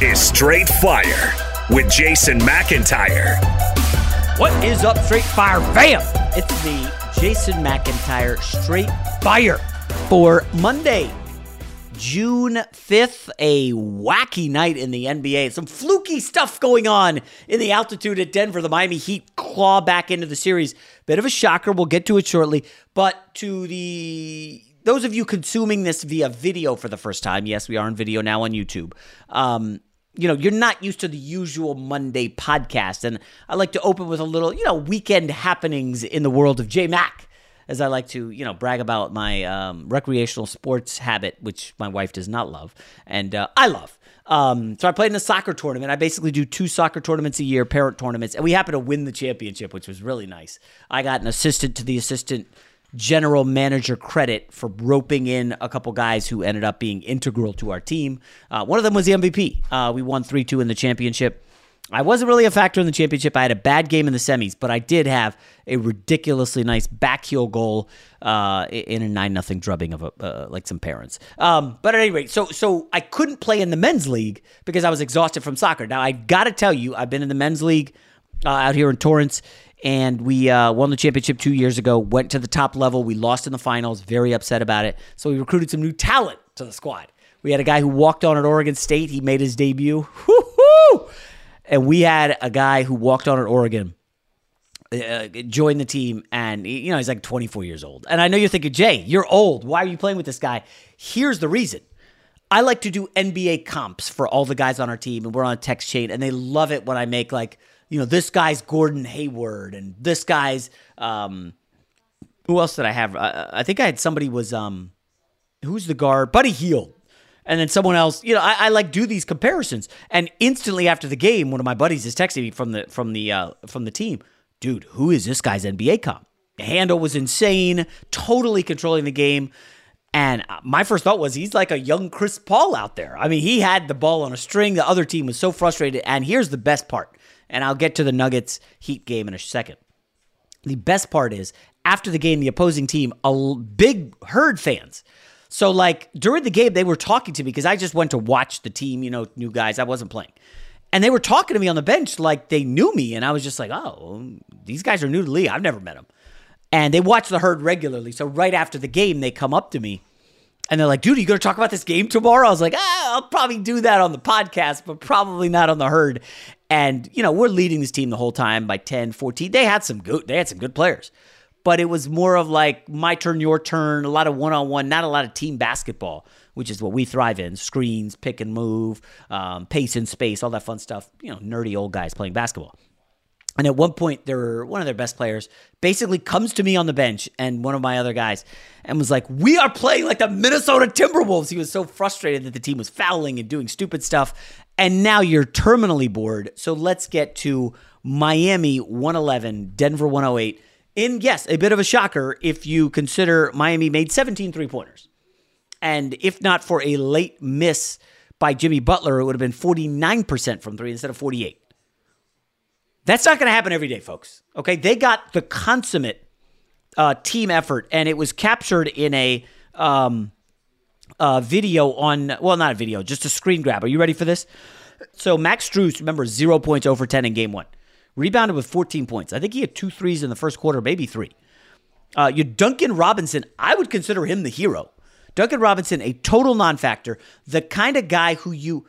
is Straight Fire with Jason McIntyre. What is up, Straight Fire fam? It's the Jason McIntyre Straight Fire for Monday, June 5th, a wacky night in the NBA. Some fluky stuff going on in the altitude at Denver. The Miami Heat claw back into the series. Bit of a shocker. We'll get to it shortly. But to the those of you consuming this via video for the first time, yes, we are on video now on YouTube. Um, you know, you're not used to the usual Monday podcast. And I like to open with a little, you know, weekend happenings in the world of J Mac, as I like to, you know, brag about my um, recreational sports habit, which my wife does not love, and uh, I love. Um, so I played in a soccer tournament. I basically do two soccer tournaments a year, parent tournaments, and we happened to win the championship, which was really nice. I got an assistant to the assistant general manager credit for roping in a couple guys who ended up being integral to our team. Uh, one of them was the MVP. Uh, we won 3 2 in the championship. I wasn't really a factor in the championship. I had a bad game in the semis, but I did have a ridiculously nice backheel goal uh, in a nine nothing drubbing of a, uh, like some parents. Um, but at any rate, so so I couldn't play in the men's league because I was exhausted from soccer. Now I got to tell you, I've been in the men's league uh, out here in Torrance and we uh, won the championship two years ago. Went to the top level. We lost in the finals. Very upset about it. So we recruited some new talent to the squad. We had a guy who walked on at Oregon State. He made his debut. Woo-hoo! And we had a guy who walked on at Oregon. Uh, joined the team and you know he's like 24 years old and i know you're thinking jay you're old why are you playing with this guy here's the reason i like to do nba comps for all the guys on our team and we're on a text chain and they love it when i make like you know, this guy's Gordon Hayward and this guy's um who else did I have? I, I think I had somebody was um who's the guard? Buddy Hield. And then someone else, you know, I, I, like do these comparisons. And instantly after the game, one of my buddies is texting me from the from the uh, from the team, dude, who is this guy's NBA comp? The handle was insane, totally controlling the game. And my first thought was he's like a young Chris Paul out there. I mean, he had the ball on a string. The other team was so frustrated. And here's the best part and I'll get to the Nuggets Heat game in a second. The best part is after the game, the opposing team, a big herd fans. So like during the game, they were talking to me because I just went to watch the team, you know, new guys. I wasn't playing. And they were talking to me on the bench like they knew me. And I was just like, oh, these guys are new to league. I've never met them. And they watch the herd regularly. So right after the game, they come up to me and they're like, dude, are you going to talk about this game tomorrow? I was like, ah, I'll probably do that on the podcast, but probably not on the herd. And, you know, we're leading this team the whole time by 10, 14. They had some good, they had some good players. but it was more of like my turn, your turn, a lot of one on one, not a lot of team basketball, which is what we thrive in screens, pick and move, um, pace and space, all that fun stuff. You know, nerdy old guys playing basketball. And at one point, their one of their best players basically comes to me on the bench and one of my other guys and was like, "We are playing like the Minnesota Timberwolves." He was so frustrated that the team was fouling and doing stupid stuff. And now you're terminally bored. So let's get to Miami 111, Denver 108. In yes, a bit of a shocker if you consider Miami made 17 three-pointers. And if not for a late miss by Jimmy Butler, it would have been 49% from 3 instead of 48. That's not going to happen every day, folks. Okay, they got the consummate uh, team effort, and it was captured in a um, video on well, not a video, just a screen grab. Are you ready for this? So Max Strus, remember, zero points over ten in game one, rebounded with 14 points. I think he had two threes in the first quarter, maybe three. Uh, you Duncan Robinson, I would consider him the hero. Duncan Robinson, a total non-factor, the kind of guy who you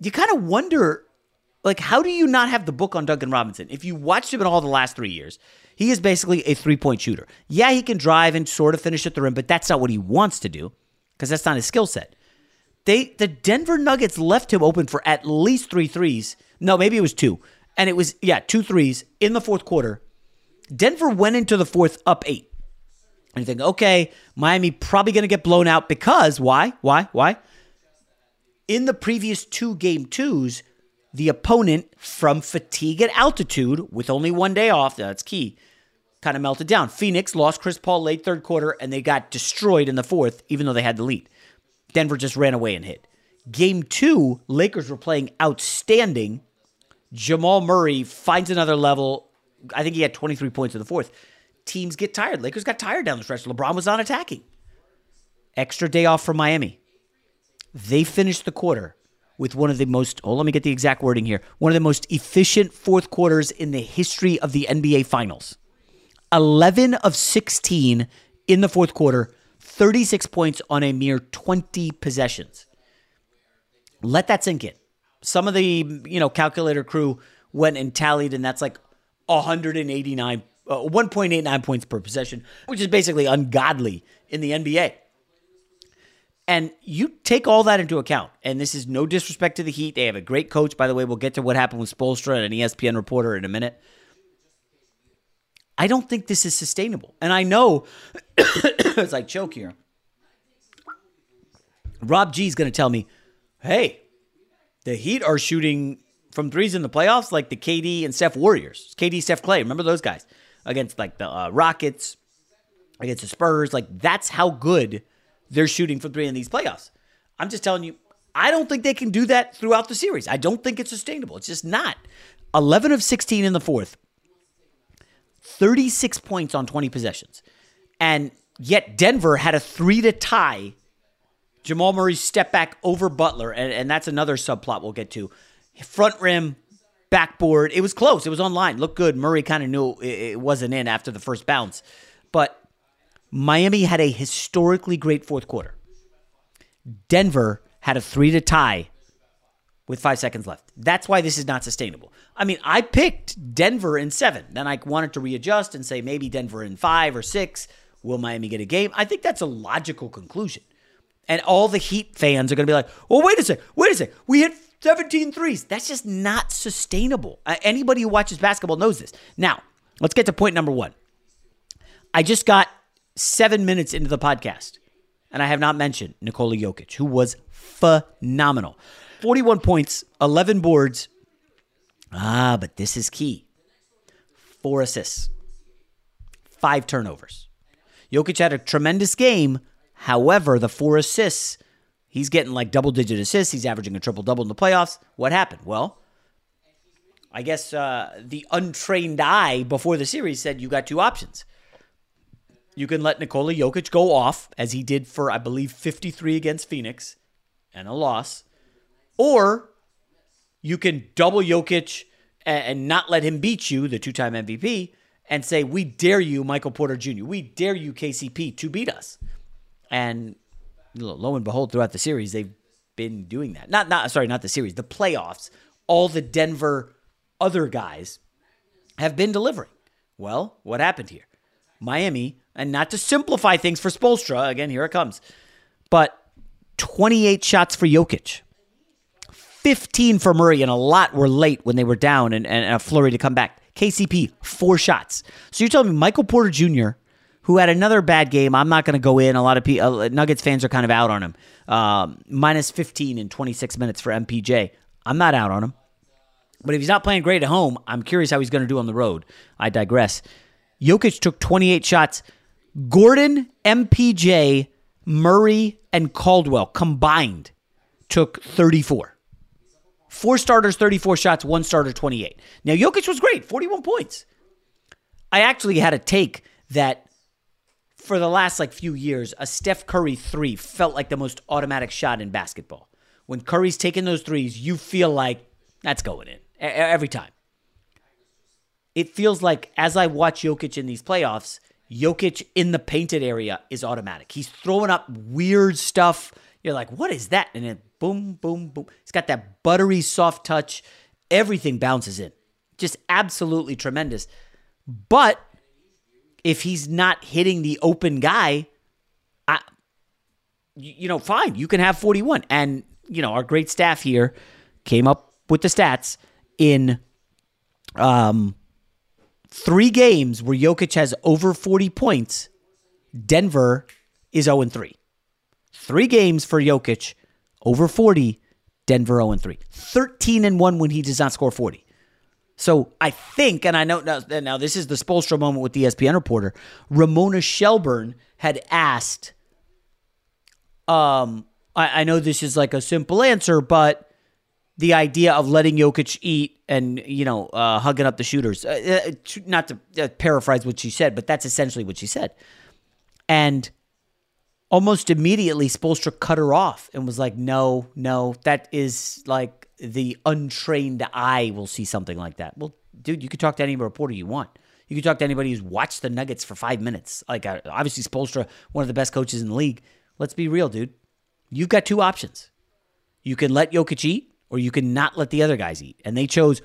you kind of wonder like, how do you not have the book on Duncan Robinson? If you watched him in all the last three years, he is basically a three point shooter. Yeah, he can drive and sort of finish at the rim, but that's not what he wants to do because that's not his skill set. They the Denver Nuggets left him open for at least three threes. No, maybe it was two. And it was, yeah, two threes in the fourth quarter. Denver went into the fourth up eight. And you think, okay, Miami probably going to get blown out because why? Why? Why? In the previous two game twos, the opponent from fatigue at altitude with only one day off, that's key, kind of melted down. Phoenix lost Chris Paul late third quarter and they got destroyed in the fourth, even though they had the lead. Denver just ran away and hit. Game two, Lakers were playing outstanding. Jamal Murray finds another level. I think he had 23 points in the fourth. Teams get tired. Lakers got tired down the stretch. LeBron was on attacking. Extra day off for Miami. They finished the quarter with one of the most, oh, let me get the exact wording here, one of the most efficient fourth quarters in the history of the NBA Finals. 11 of 16 in the fourth quarter, 36 points on a mere 20 possessions. Let that sink in. Some of the, you know, calculator crew went and tallied, and that's like 189, uh, 1.89 points per possession, which is basically ungodly in the NBA. And you take all that into account, and this is no disrespect to the Heat. They have a great coach. By the way, we'll get to what happened with Spoelstra and an ESPN reporter in a minute. I don't think this is sustainable. And I know, as I choke here, Rob G is going to tell me, hey, the Heat are shooting from threes in the playoffs like the KD and Steph Warriors. KD, Steph Klay. Remember those guys? Against like the uh, Rockets, against the Spurs. Like that's how good – they're shooting from three in these playoffs. I'm just telling you, I don't think they can do that throughout the series. I don't think it's sustainable. It's just not. 11 of 16 in the fourth, 36 points on 20 possessions. And yet Denver had a three to tie Jamal Murray's step back over Butler. And, and that's another subplot we'll get to. Front rim, backboard. It was close. It was on line. Looked good. Murray kind of knew it wasn't in after the first bounce. But Miami had a historically great fourth quarter. Denver had a three to tie with five seconds left. That's why this is not sustainable. I mean, I picked Denver in seven. Then I wanted to readjust and say maybe Denver in five or six. Will Miami get a game? I think that's a logical conclusion. And all the Heat fans are going to be like, well, wait a sec, wait a sec. We hit 17 threes. That's just not sustainable. Anybody who watches basketball knows this. Now, let's get to point number one. I just got seven minutes into the podcast, and I have not mentioned Nikola Jokic, who was phenomenal. 41 points, 11 boards. Ah, but this is key. Four assists, five turnovers. Jokic had a tremendous game. However, the four assists, he's getting like double digit assists. He's averaging a triple double in the playoffs. What happened? Well, I guess uh, the untrained eye before the series said you got two options. You can let Nikola Jokic go off, as he did for, I believe, 53 against Phoenix and a loss. Or you can double Jokic and not let him beat you, the two time MVP, and say, We dare you, Michael Porter Jr., we dare you, KCP, to beat us. And lo and behold, throughout the series, they've been doing that. Not, not sorry, not the series, the playoffs. All the Denver other guys have been delivering. Well, what happened here? Miami, and not to simplify things for Spoelstra, again, here it comes, but 28 shots for Jokic. 15 for Murray, and a lot were late when they were down and, and a flurry to come back. KCP, four shots. So you're telling me Michael Porter Jr., who had another bad game, I'm not going to go in. A lot of people, uh, Nuggets fans are kind of out on him. Um, minus 15 in 26 minutes for MPJ. I'm not out on him. But if he's not playing great at home, I'm curious how he's going to do on the road. I digress. Jokic took 28 shots. Gordon, MPJ, Murray, and Caldwell combined took 34. Four starters, 34 shots, one starter, 28. Now, Jokic was great, 41 points. I actually had a take that for the last like few years, a Steph Curry three felt like the most automatic shot in basketball. When Curry's taking those threes, you feel like that's going in every time. It feels like as I watch Jokic in these playoffs, Jokic in the painted area is automatic. He's throwing up weird stuff. You're like, what is that? And then boom, boom, boom. He's got that buttery, soft touch. Everything bounces in. Just absolutely tremendous. But if he's not hitting the open guy, I, you know, fine, you can have 41. And, you know, our great staff here came up with the stats in um, three games where Jokic has over 40 points, Denver is 0 3. Three games for Jokic, over 40, Denver 0 3. 13 and 1 when he does not score 40. So I think, and I know now, now this is the Spoelstra moment with the ESPN reporter, Ramona Shelburne had asked, um, I, I know this is like a simple answer, but the idea of letting Jokic eat and you know uh, hugging up the shooters. Uh, uh not to uh, paraphrase what she said, but that's essentially what she said. And almost immediately, Spoelstra cut her off and was like, "No, no, that is like the untrained eye will see something like that." Well, dude, you could talk to any reporter you want. You could talk to anybody who's watched the Nuggets for five minutes. Like uh, obviously, Spoelstra, one of the best coaches in the league. Let's be real, dude. You've got two options. You can let Jokic eat, or you can not let the other guys eat. And they chose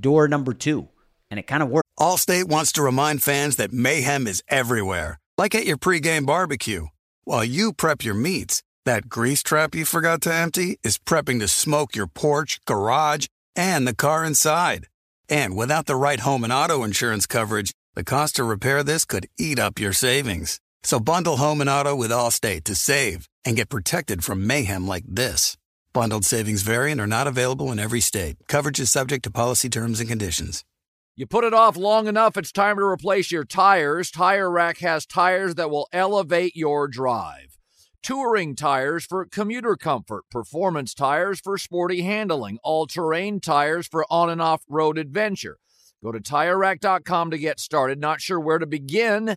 door number two, and it kind of worked. Allstate wants to remind fans that mayhem is everywhere, like at your pregame barbecue. While you prep your meats, that grease trap you forgot to empty is prepping to smoke your porch, garage, and the car inside. And without the right home and auto insurance coverage, the cost to repair this could eat up your savings. So bundle home and auto with Allstate to save and get protected from mayhem like this. Bundled savings variant are not available in every state. Coverage is subject to policy terms and conditions. You put it off long enough, it's time to replace your tires. Tire Rack has tires that will elevate your drive. Touring tires for commuter comfort, performance tires for sporty handling, all terrain tires for on and off road adventure. Go to tirerack.com to get started. Not sure where to begin?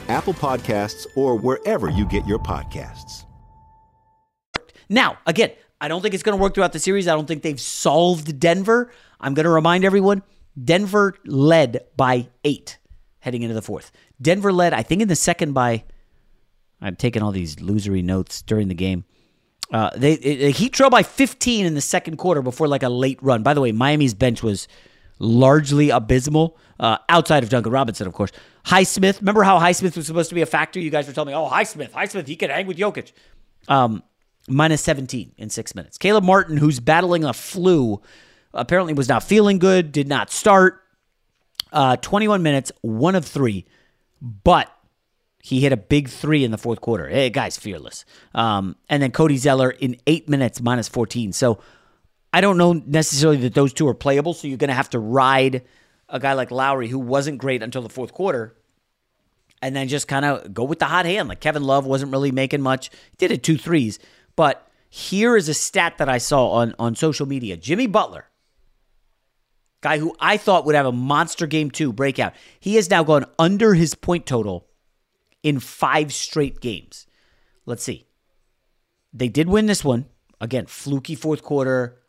Apple Podcasts, or wherever you get your podcasts. Now, again, I don't think it's going to work throughout the series. I don't think they've solved Denver. I'm going to remind everyone Denver led by eight heading into the fourth. Denver led, I think, in the second by. I'm taking all these losery notes during the game. Uh, they, they Heat trailed by 15 in the second quarter before like a late run. By the way, Miami's bench was largely abysmal, uh, outside of Duncan Robinson, of course. Highsmith, remember how Highsmith was supposed to be a factor? You guys were telling me, oh, Highsmith, Highsmith, he could hang with Jokic. Um, minus 17 in six minutes. Caleb Martin, who's battling a flu, apparently was not feeling good, did not start. Uh, 21 minutes, one of three, but he hit a big three in the fourth quarter. Hey, guy's fearless. Um, and then Cody Zeller in eight minutes, minus 14. So I don't know necessarily that those two are playable. So you're going to have to ride a guy like Lowry, who wasn't great until the fourth quarter, and then just kind of go with the hot hand. Like Kevin Love wasn't really making much. Did it two threes. But here is a stat that I saw on, on social media Jimmy Butler, guy who I thought would have a monster game two breakout, he has now gone under his point total in five straight games. Let's see. They did win this one. Again, fluky fourth quarter,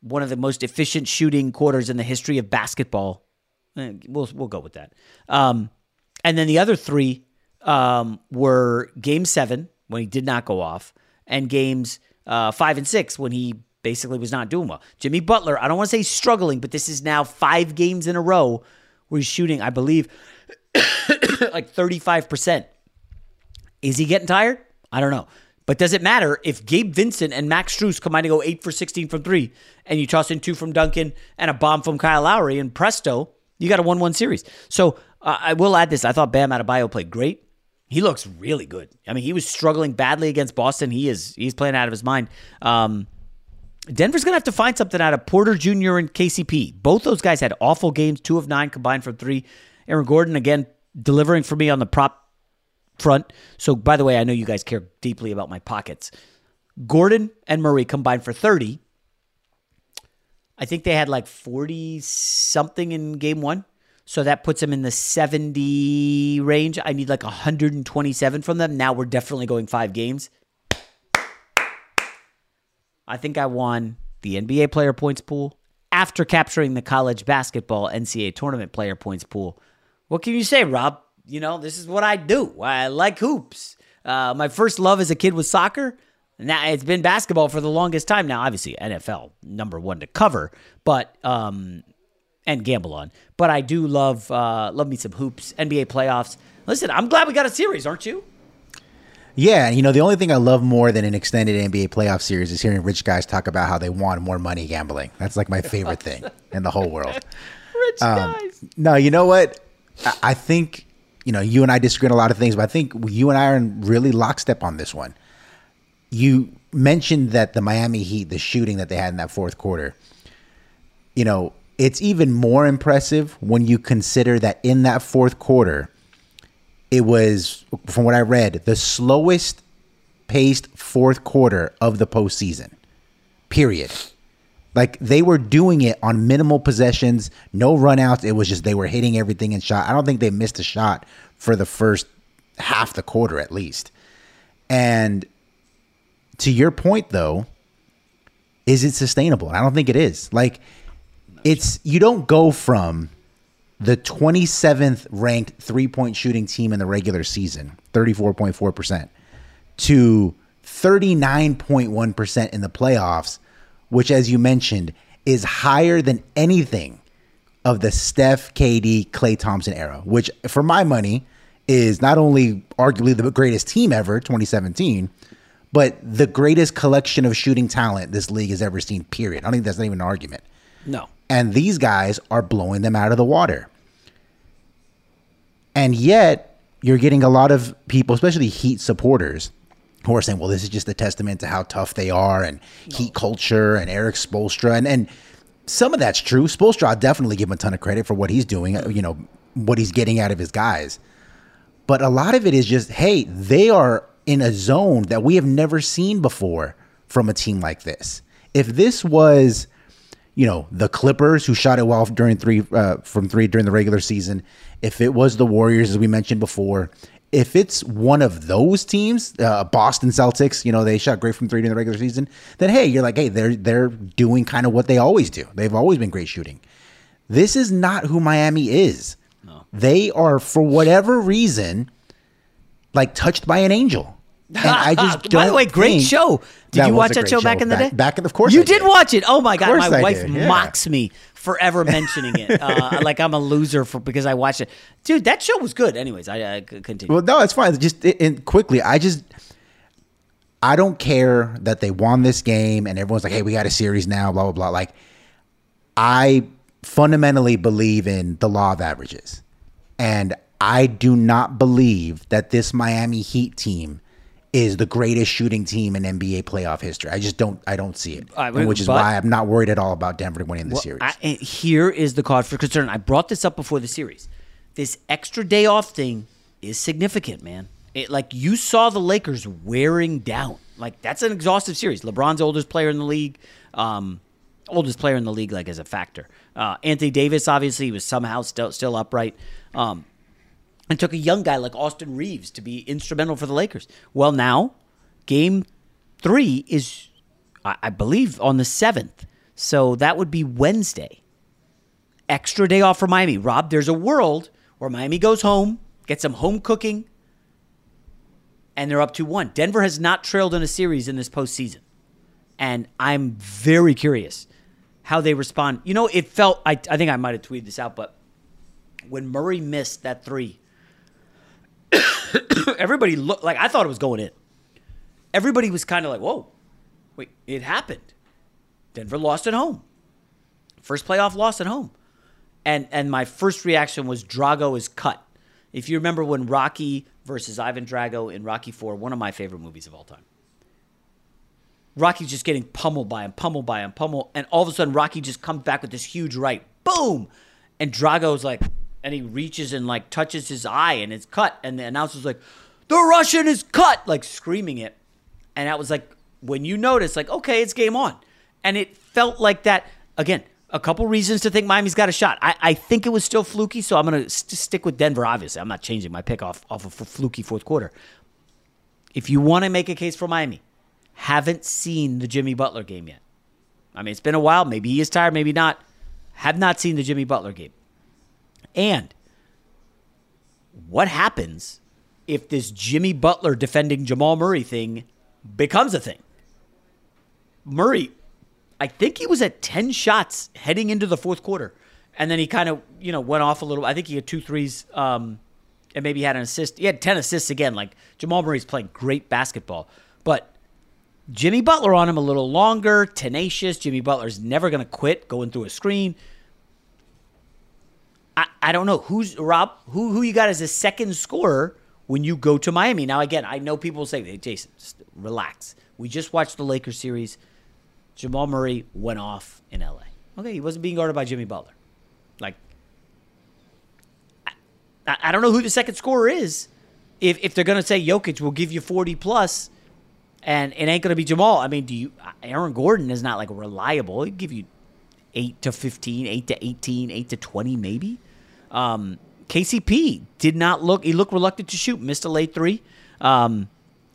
one of the most efficient shooting quarters in the history of basketball. Eh, we'll, we'll go with that. Um, and then the other three um, were game seven, when he did not go off, and games uh, five and six, when he basically was not doing well. Jimmy Butler, I don't want to say struggling, but this is now five games in a row where he's shooting, I believe, like 35%. Is he getting tired? I don't know. But does it matter if Gabe Vincent and Max Strus combine to go 8 for 16 from 3 and you toss in 2 from Duncan and a bomb from Kyle Lowry and presto, you got a 1-1 series. So uh, I will add this. I thought Bam Adebayo played great. He looks really good. I mean, he was struggling badly against Boston. He is he's playing out of his mind. Um, Denver's to have to find something out of Porter Jr. and KCP. Both those guys had awful games, two of nine combined from three. Aaron Gordon, again, delivering for me on the prop front. So, by the way, I know you guys care deeply about my pockets. Gordon and Murray combined for 30. I think they had like 40 something in game one. So that puts them in the 70 range. I need like 127 from them. Now we're definitely going five games. I think I won the NBA player points pool after capturing the college basketball NCAA tournament player points pool. What can you say, Rob? You know, this is what I do. I like hoops. Uh, my first love as a kid was soccer. Now it's been basketball for the longest time. Now, obviously, NFL number one to cover, but um, and gamble on. But I do love uh, love me some hoops, NBA playoffs. Listen, I'm glad we got a series, aren't you? Yeah, you know, the only thing I love more than an extended NBA playoff series is hearing rich guys talk about how they want more money gambling. That's like my favorite thing in the whole world. Rich um, guys. No, you know what? I think, you know, you and I disagree on a lot of things, but I think you and I are in really lockstep on this one. You mentioned that the Miami Heat, the shooting that they had in that fourth quarter, you know, it's even more impressive when you consider that in that fourth quarter, it was, from what I read, the slowest paced fourth quarter of the postseason. Period. Like they were doing it on minimal possessions, no runouts. It was just they were hitting everything in shot. I don't think they missed a shot for the first half the quarter at least. And to your point though, is it sustainable? I don't think it is. Like it's you don't go from the 27th ranked three point shooting team in the regular season, 34.4%, to 39.1% in the playoffs, which, as you mentioned, is higher than anything of the Steph, KD, Klay Thompson era, which, for my money, is not only arguably the greatest team ever, 2017, but the greatest collection of shooting talent this league has ever seen, period. I don't think that's not even an argument. No. And these guys are blowing them out of the water. And yet, you're getting a lot of people, especially Heat supporters, who are saying, well, this is just a testament to how tough they are and no. Heat culture and Erik Spoelstra. And, and some of that's true. Spoelstra, I'll definitely give him a ton of credit for what he's doing, uh, you know, what he's getting out of his guys. But a lot of it is just, hey, they are in a zone that we have never seen before from a team like this. If this was, you know the Clippers who shot it well during three uh, from three during the regular season, if it was the Warriors as we mentioned before, if it's one of those teams, uh, Boston Celtics, you know they shot great from three during the regular season, then hey, you're like, hey, they're they're doing kind of what they always do. They've always been great shooting. This is not who Miami is. No. They are for whatever reason like touched by an angel. And I just By the way, great show. Did That you watch that show show. back in the Back- day? back in- of course You I did. did. watch it. Oh my god, my I wife yeah. mocks me forever mentioning it. Uh, like I'm a loser for because I watched it. Dude, that show was good. Anyways, I continue. Well, no, it's fine. Just it, and quickly, I just I don't care that they won this game and everyone's like, "Hey, we got a series now." Blah blah blah. Like, I fundamentally believe in the law of averages, and I do not believe that this Miami Heat team is the greatest shooting team in NBA playoff history. I just don't. I don't see it, And which is but- why I'm not worried at all about Denver winning the Well, series. I, and here is the cause for concern. I brought this up before the series. This extra day off thing is significant, man. It, like you saw the Lakers wearing down. Like that's an exhaustive series. LeBron's oldest player in the league, um, oldest player in the league, like as a factor. Uh, Anthony Davis obviously was somehow still still upright. Um, and took a young guy like Austin Reaves to be instrumental for the Lakers. Well, now game three is, I, I believe, on the seventh. So that would be Wednesday. Extra day off for Miami. Rob, there's a world where Miami goes home, gets some home cooking, and they're up 2 1. Denver has not trailed in a series in this postseason. And I'm very curious how they respond. You know, it felt, I, I think I might have tweeted this out, but when Murray missed that three, everybody looked like I thought it was going in. Everybody was kind of like, whoa, wait, it happened. Denver lost at home. First playoff loss at home. And and my first reaction was Drago is cut. If you remember when Rocky versus Ivan Drago in Rocky 4, one of my favorite movies of all time. Rocky's just getting pummeled by him, pummeled by him, pummeled, and all of a sudden Rocky just comes back with this huge right. Boom! And Drago's like, and he reaches and like touches his eye and it's cut. And the announcer's like, the Russian is cut, like screaming it. And that was like when you notice, like, okay, it's game on. And it felt like that. Again, a couple reasons to think Miami's got a shot. I, I think it was still fluky, so I'm going to st- stick with Denver, obviously. I'm not changing my pick off, off of a fluky fourth quarter. If you want to make a case for Miami, haven't seen the Jimmy Butler game yet. I mean, it's been a while. Maybe he is tired, maybe not. Have not seen the Jimmy Butler game. And what happens if this Jimmy Butler defending Jamal Murray thing becomes a thing? Murray, I think he was at 10 shots heading into the fourth quarter. And then he kind of, you know, went off a little. I think he had two threes um, and maybe had an assist. He had 10 assists again. Like Jamal Murray's playing great basketball. But Jimmy Butler on him a little longer, tenacious. Jimmy Butler's never going to quit going through a screen. I, I don't know who's Rob. Who who you got as a second scorer when you go to Miami? Now again, I know people say, "Hey, Jason, relax." We just watched the Lakers series. Jamal Murray went off in LA. Okay, he wasn't being guarded by Jimmy Butler. Like, I, I don't know who the second scorer is. If if they're gonna say Jokic will give you forty plus, and it ain't gonna be Jamal. I mean, do you? Aaron Gordon is not like reliable. He'd give you eight to 15, 8 to 18, 8 to 20, maybe. Um, KCP did not look, he looked reluctant to shoot, missed a late three. Um,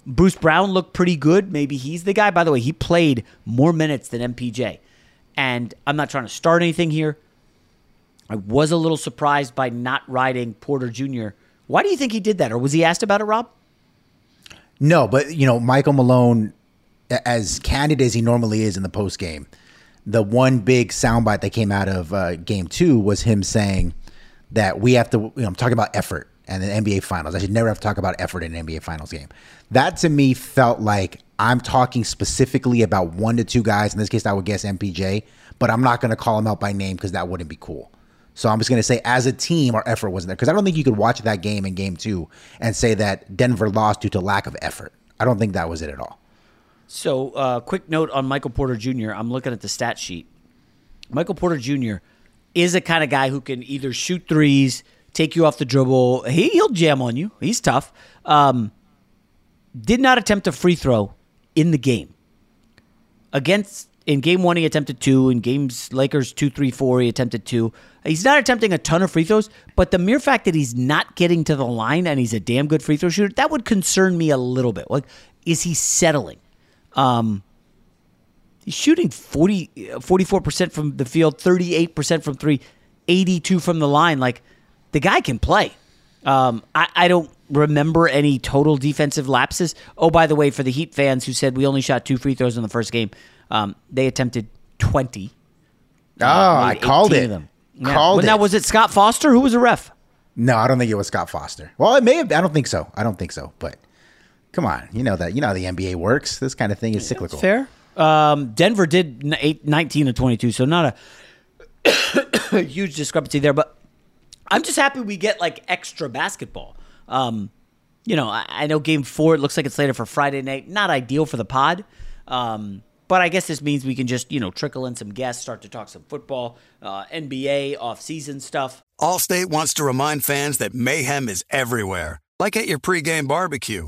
Bruce Brown looked pretty good. Maybe he's the guy. By the way, he played more minutes than MPJ. And I'm not trying to start anything here. I was a little surprised by not riding Porter Jr. Why do you think he did that? Or was he asked about it, Rob? No, but you know, Michael Malone, as candid as he normally is in the post game, the one big soundbite that came out of uh, game two was him saying that we have to, you know, I'm talking about effort and the NBA finals. I should never have to talk about effort in an NBA finals game. That to me felt like I'm talking specifically about one to two guys. In this case, I would guess MPJ, but I'm not going to call him out by name because that wouldn't be cool. So I'm just going to say, as a team, our effort wasn't there because I don't think you could watch that game in game two and say that Denver lost due to lack of effort. I don't think that was it at all. So, uh, quick note on Michael Porter Jr. I'm looking at the stat sheet. Michael Porter Jr. is a kind of guy who can either shoot threes, take you off the dribble. He, he'll jam on you. He's tough. Um, did not attempt a free throw in the game. Against in game one, he attempted two. In games Lakers two, three, four, he attempted two. He's not attempting a ton of free throws, but the mere fact that he's not getting to the line and he's a damn good free throw shooter, that would concern me a little bit. Like, is he settling? Um, he's shooting 40, 44% from the field, 38% from three, 82 from the line. Like, the guy can play. Um, I, I don't remember any total defensive lapses. Oh, by the way, for the Heat fans who said we only shot two free throws in the first game, um, they attempted 20. Oh, I called it. Them. Yeah. Called well, it. Now, was it Scott Foster? Who was a ref? No, I don't think it was Scott Foster. Well, it may have. I don't think so. I don't think so. But come on, you know that. You know how the NBA works. This kind of thing is cyclical. That's fair. Um, Denver did eight, 19 to 22, so not a huge discrepancy there. But I'm just happy we get like extra basketball. Um, you know, I, I, know game four, it looks like it's later for Friday night. Not ideal for the pod. Um, but I guess this means we can just, you know, trickle in some guests, start to talk some football, uh, NBA, off-season stuff. Allstate wants to remind fans that mayhem is everywhere, like at your pregame barbecue.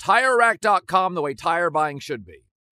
TireRack.com, the way tire buying should be.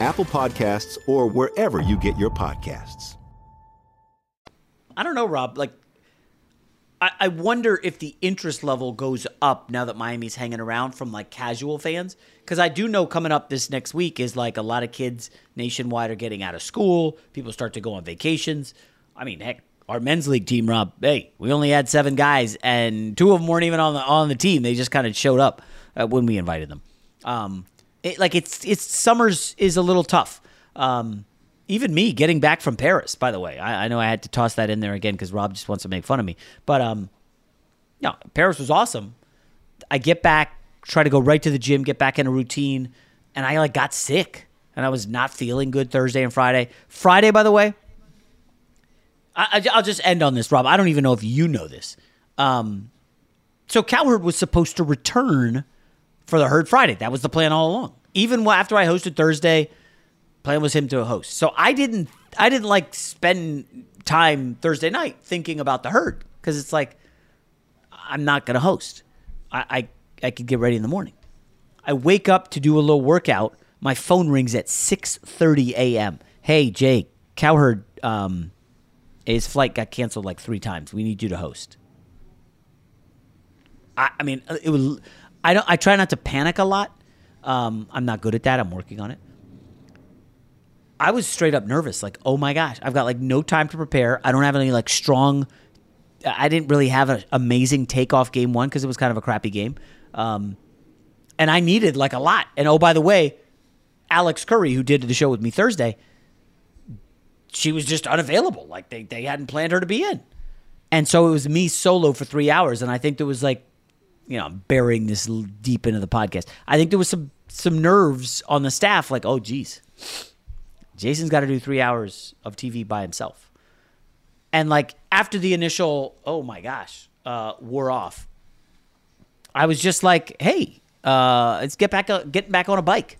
Apple Podcasts, or wherever you get your podcasts. I don't know, Rob. Like, I, I wonder if the interest level goes up now that Miami's hanging around from like casual fans. Because I do know coming up this next week is like a lot of kids nationwide are getting out of school. People start to go on vacations. I mean, heck, our men's league team, Rob, hey, we only had seven guys, and two of them weren't even on the on the team. They just kind of showed up uh, when we invited them. Um, it, like it's it's summers is a little tough. Um, even me getting back from Paris, by the way, I, I know I had to toss that in there again because Rob just wants to make fun of me. But um, no, Paris was awesome. I get back, try to go right to the gym, get back in a routine, and I like got sick, and I was not feeling good Thursday and Friday. Friday, by the way, I, will just end on this, Rob. I don't even know if you know this. Um, so Cowherd was supposed to return for the Herd Friday. That was the plan all along. Even after I hosted Thursday, plan was him to host. So I didn't, I didn't like spend time Thursday night thinking about the Herd because it's like I'm not to host. I, I I could get ready in the morning. I wake up to do a little workout. My phone rings at 6:30 a.m. Hey Jake, Cowherd um, his flight got canceled like three times. We need you to host. I, I mean, it was. I don't. I try not to panic a lot. Um, I'm not good at that. I'm working on it. I was straight up nervous. Like, oh my gosh, I've got like no time to prepare. I don't have any like strong. I didn't really have an amazing takeoff game one because it was kind of a crappy game, um, and I needed like a lot. And oh by the way, Alex Curry, who did the show with me Thursday, she was just unavailable. Like they they hadn't planned her to be in, and so it was me solo for three hours. And I think there was like, you know, I'm burying this deep into the podcast. I think there was some some nerves on the staff. Like, oh geez Jason's got to do three hours of TV by himself. And like after the initial, oh my gosh, uh, wore off, I was just like, hey, uh, let's get back, uh, get back on a bike.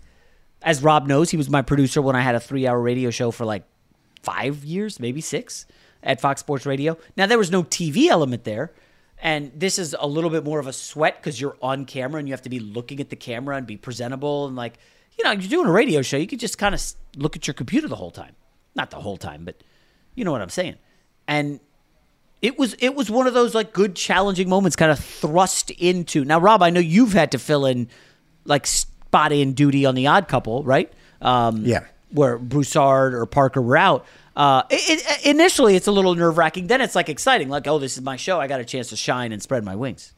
As Rob knows, he was my producer when I had a three hour radio show for like five years, maybe six at Fox Sports Radio. Now, there was no TV element there. And this is a little bit more of a sweat because you're on camera and you have to be looking at the camera and be presentable and like you know, you're doing a radio show, you could just kind of look at your computer the whole time. Not the whole time, but you know what I'm saying. And it was it was one of those like good challenging moments kind of thrust into. Now, Rob, I know you've had to fill in like spot in duty on the odd couple, right? Um, yeah. Where Broussard or Parker were out. Uh, it, it, initially, it's a little nerve wracking. Then it's like exciting, like, oh, this is my show. I got a chance to shine and spread my wings.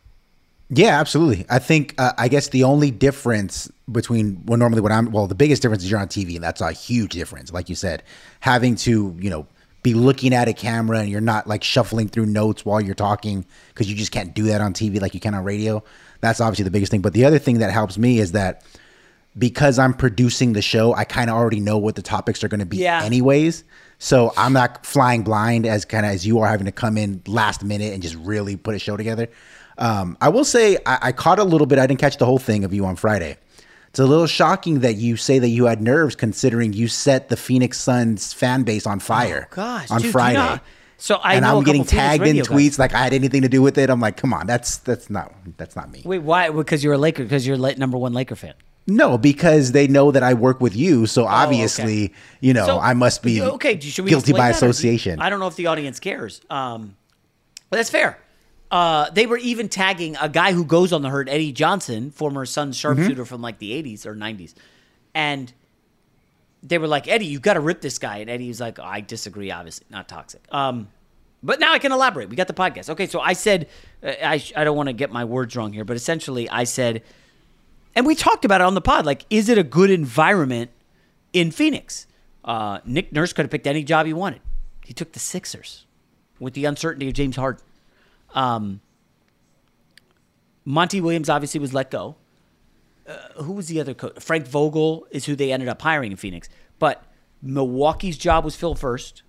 Yeah, absolutely. I think uh, I guess the only difference between well, normally what I'm well, the biggest difference is you're on TV, and that's a huge difference. Like you said, having to you know be looking at a camera and you're not like shuffling through notes while you're talking because you just can't do that on TV like you can on radio. That's obviously the biggest thing. But the other thing that helps me is that because I'm producing the show, I kind of already know what the topics are going to be yeah. anyways. So I'm not flying blind as kind of as you are having to come in last minute and just really put a show together. Um, I will say I, I caught a little bit. I didn't catch the whole thing of you on Friday. It's a little shocking that you say that you had nerves, considering you set the Phoenix Suns fan base on fire. Oh, gosh, on dude, Friday. You know, so I and I'm getting tagged in tweets guys. like I had anything to do with it. I'm like, come on, that's that's not that's not me. Wait, why? Because you're a Laker. Because you're a number one Laker fan. No, because they know that I work with you, so obviously, oh, okay. you know, so, I must be okay. guilty by association. I don't know if the audience cares, um, but that's fair. Uh, they were even tagging a guy who goes on the herd, Eddie Johnson, former Suns sharpshooter mm-hmm. from like the 80s or 90s. And they were like, Eddie, you got to rip this guy. And Eddie was like, oh, I disagree, obviously, not toxic. Um, but now I can elaborate. We got the podcast. Okay, so I said, uh, I, I don't want to get my words wrong here, but essentially I said, and we talked about it on the pod, like, is it a good environment in Phoenix? Uh, Nick Nurse could have picked any job he wanted. He took the Sixers with the uncertainty of James Harden. Um, Monty Williams obviously was let go. Uh, who was the other coach? Frank Vogel is who they ended up hiring in Phoenix. But Milwaukee's job was filled first.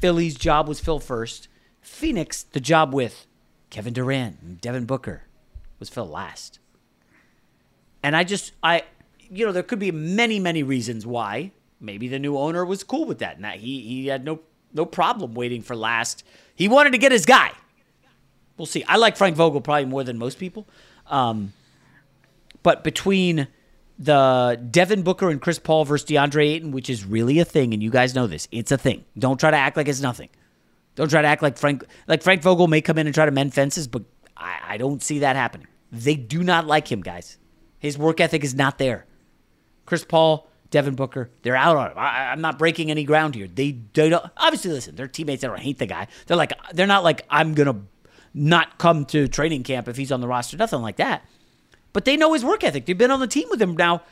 Philly's job was filled first. Phoenix, the job with Kevin Durant and Devin Booker was filled last. And I just, I, you know, there could be many, many reasons why. Maybe the new owner was cool with that, and that he he had no no problem waiting for last. He wanted to get his guy. We'll see. I like Frank Vogel probably more than most people. Um, but between the Devin Booker and Chris Paul versus DeAndre Ayton, which is really a thing, and you guys know this, it's a thing. Don't try to act like it's nothing. Don't try to act like Frank like Frank Vogel may come in and try to mend fences, but I, I don't see that happening. They do not like him, guys. His work ethic is not there. Chris Paul, Devin Booker, they're out on him. I, am not breaking any ground here. They, they don't, obviously listen. They're teammates. They don't hate the guy. They're like they're not like I'm gonna not come to training camp if he's on the roster, nothing like that. But they know his work ethic. They've been on the team with him now,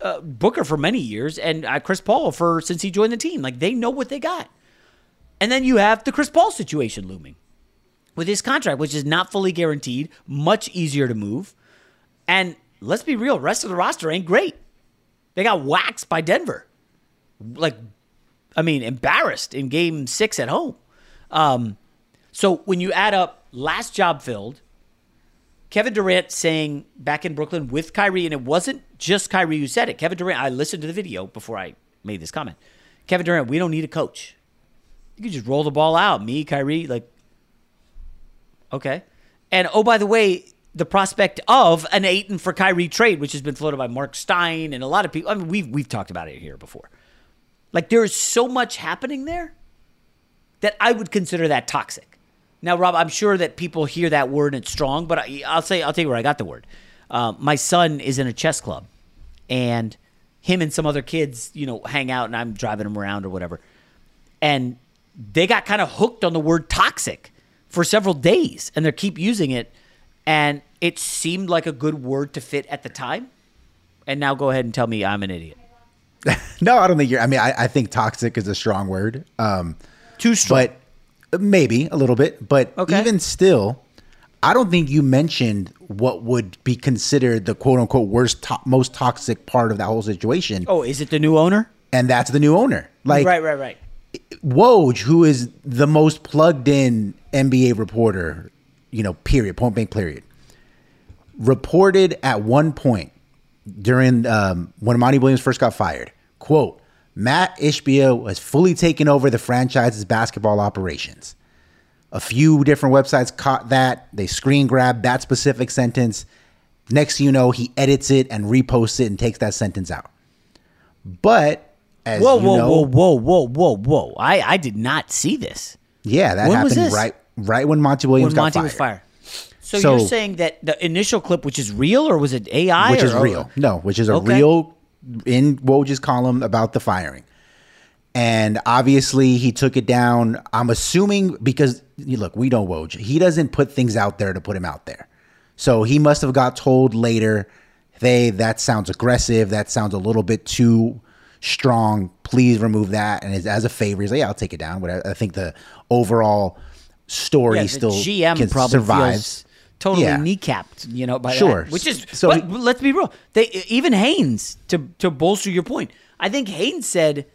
uh, Booker for many years, and uh, Chris Paul for since he joined the team. Like they know what they got. And then you have the Chris Paul situation looming with his contract, which is not fully guaranteed, much easier to move. And let's be real, rest of the roster ain't great. They got waxed by Denver. Like, I mean, embarrassed in game six at home. Um, so when you add up last job filled. Kevin Durant saying back in Brooklyn with Kyrie, and it wasn't just Kyrie who said it. Kevin Durant, I listened to the video before I made this comment. Kevin Durant, we don't need a coach. You can just roll the ball out. Me, Kyrie, like, okay. And oh, by the way, the prospect of an Ayton for Kyrie trade, which has been floated by Mark Stein and a lot of people. I mean, we've we've talked about it here before. Like there is so much happening there that I would consider that toxic. Now, Rob, I'm sure that people hear that word and it's strong, but I, I'll say I'll tell you where I got the word. Uh, my son is in a chess club, and him and some other kids, you know, hang out, and I'm driving them around or whatever, and they got kind of hooked on the word toxic for several days, and they keep using it, and it seemed like a good word to fit at the time. And now, go ahead and tell me I'm an idiot. no, I don't think you're. I mean, I, I think toxic is a strong word. Um, Too strong. But maybe a little bit. But Okay. even still, I don't think you mentioned what would be considered the quote unquote worst, to- most toxic part of that whole situation. Oh, is it the new owner? And that's the new owner. Like right, right, right. Woj, who is the most plugged in NBA reporter, you know, period, point blank, period, reported at one point during um, when Monty Williams first got fired, quote, Matt Ishbia has fully taken over the franchise's basketball operations. A few different websites caught that. They screen grabbed that specific sentence. Next thing you know, he edits it and reposts it and takes that sentence out. But as Whoa, you whoa, know, whoa, whoa, whoa, whoa, whoa! I I did not see this. Yeah, that When happened right right when Monty Williams when got Monty fired. was fired. So, So- you're saying that the initial clip, which is real, or was it AI? which or- is real. No, which is a Okay. real in Woj's column about the firing. And obviously he took it down. I'm assuming because you look, we know Woj. He doesn't put things out there to put him out there. So he must have got told later, "Hey, that sounds aggressive. That sounds a little bit too strong. Please remove that." And as, as a favor, he's like, "Yeah, I'll take it down." But I, think the overall story Yeah, the still GM can- probably survives. Totally Yeah. kneecapped, you know, by Sure. that. Which is, So but he- let's be real. They even Haynes to to bolster your point. I think Haynes said,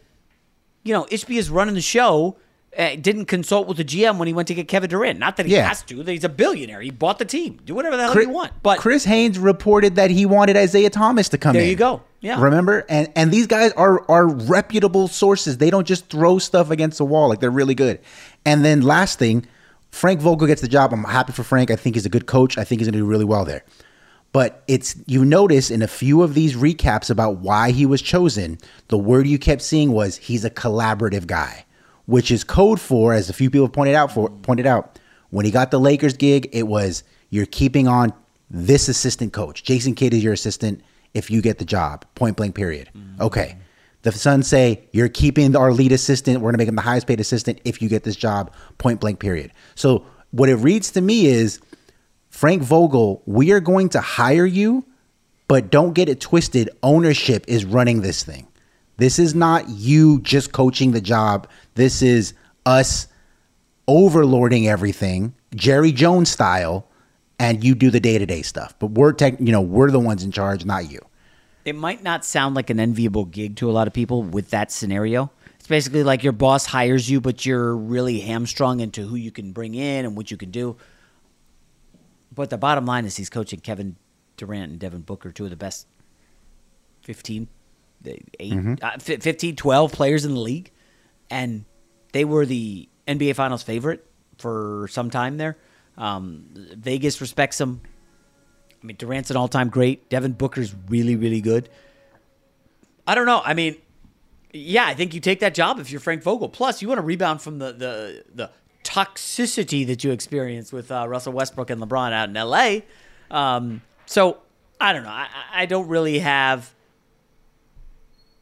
you know, Ishbia is running the show. Uh, didn't consult with the GM when he went to get Kevin Durant. Not that he Yeah. has to. that He's a billionaire. He bought the team. Do whatever the hell Chris, you want. But Chris Haynes reported that he wanted Isaiah Thomas to come There in. you go. Yeah. Remember? And and these guys are are reputable sources. They don't just throw stuff against the wall. Like they're really good. And then last thing, Frank Vogel gets the job. I'm happy for Frank. I think he's a good coach. I think he's going to do really well there. But it's you notice in a few of these recaps about why he was chosen, the word you kept seeing was he's a collaborative guy, which is code for, as a few people pointed out for pointed out, when he got the Lakers gig, it was you're keeping on this assistant coach. Jason Kidd is your assistant if you get the job. Point blank period. Mm-hmm. Okay. The Suns say you're keeping our lead assistant. We're gonna make him the highest paid assistant if you get this job. Point blank period. So what it reads to me is Frank Vogel, we are going to hire you, but don't get it twisted. Ownership is running this thing. This is not you just coaching the job. This is us overlording everything, Jerry Jones style, and you do the day to day stuff. But we're tech, you know, we're the ones in charge, not you. It might not sound like an enviable gig to a lot of people with that scenario. It's basically like your boss hires you, but you're really hamstrung into who you can bring in and what you can do. But the bottom line is he's coaching Kevin Durant and Devin Booker, two of the best 15, eight, Mhm. uh, 15, 12 players in the league. And they were the NBA Finals favorite for some time there. Um, Vegas respects them. I mean, Durant's an all-time great. Devin Booker's really, really good. I don't know. I mean, yeah, I think you take that job if you're Frank Vogel. Plus, you want to rebound from the the the toxicity that you experienced with uh, Russell Westbrook and LeBron out in L.A. Um, so I don't know. I, I I don't really have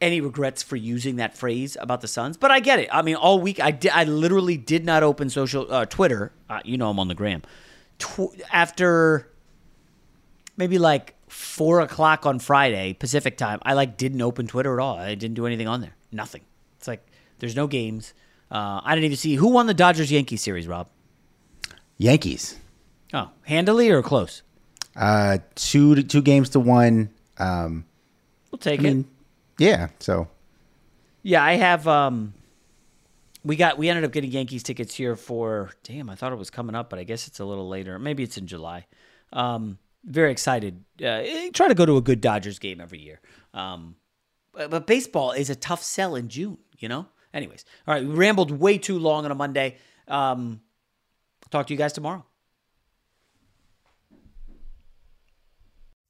any regrets for using that phrase about the Suns, but I get it. I mean, all week I did. I literally did not open social uh, Twitter. Uh, you know, I'm on the gram. Tw- after maybe like four o'clock on Friday Pacific time, I like didn't open Twitter at all. I didn't do anything on there. Nothing. It's like there's no games. Uh, I didn't even see who won the Dodgers Yankees series. Rob. Yankees. Oh, handily or close? Uh, two to, two games to one. Um, We'll take I it. mean, yeah. So Yeah, I have. Um, we got. We ended up getting Yankees tickets here for. Damn, I thought it was coming up, but I guess it's a little later. Maybe it's in July. Um, very excited. Uh, eh, try to go to a good Dodgers game every year. Um, but, but baseball is a tough sell in June. You know. Anyways, all right. We rambled way too long on a Monday. Um, talk to you guys tomorrow.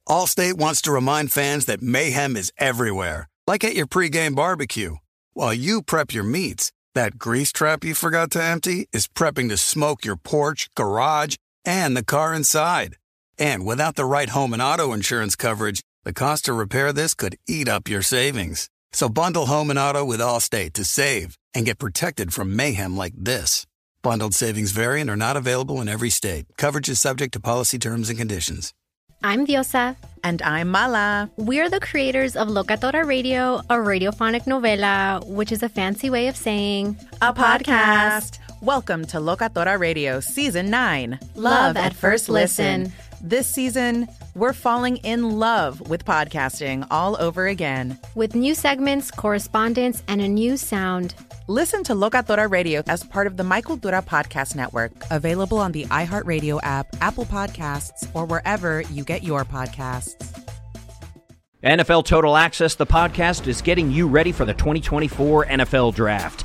Allstate wants to remind fans that mayhem is everywhere, like at your pregame barbecue. While you prep your meats, That grease trap you forgot to empty is prepping to smoke your porch, garage, and the car inside. And without the right home and auto insurance coverage, the cost to repair this could eat up your savings. So bundle home and auto with Allstate to save and get protected from mayhem like this. Bundled savings variant are not available in every state. Coverage is subject to policy terms and conditions. I'm Diosa. And I'm Mala. We're the creators of Locatora Radio, a radiophonic novela, which is a fancy way of saying a podcast. Welcome to Locatora Radio Season 9 Love at First Listen. This season, we're falling in love with podcasting all over again. With new segments, correspondence, and a new sound. Listen to Locatora Radio as part of the My Cultura Podcast Network, available on the iHeartRadio app, Apple Podcasts, or wherever you get your podcasts. NFL Total Access, the podcast, is getting you ready for the 2024 NFL Draft.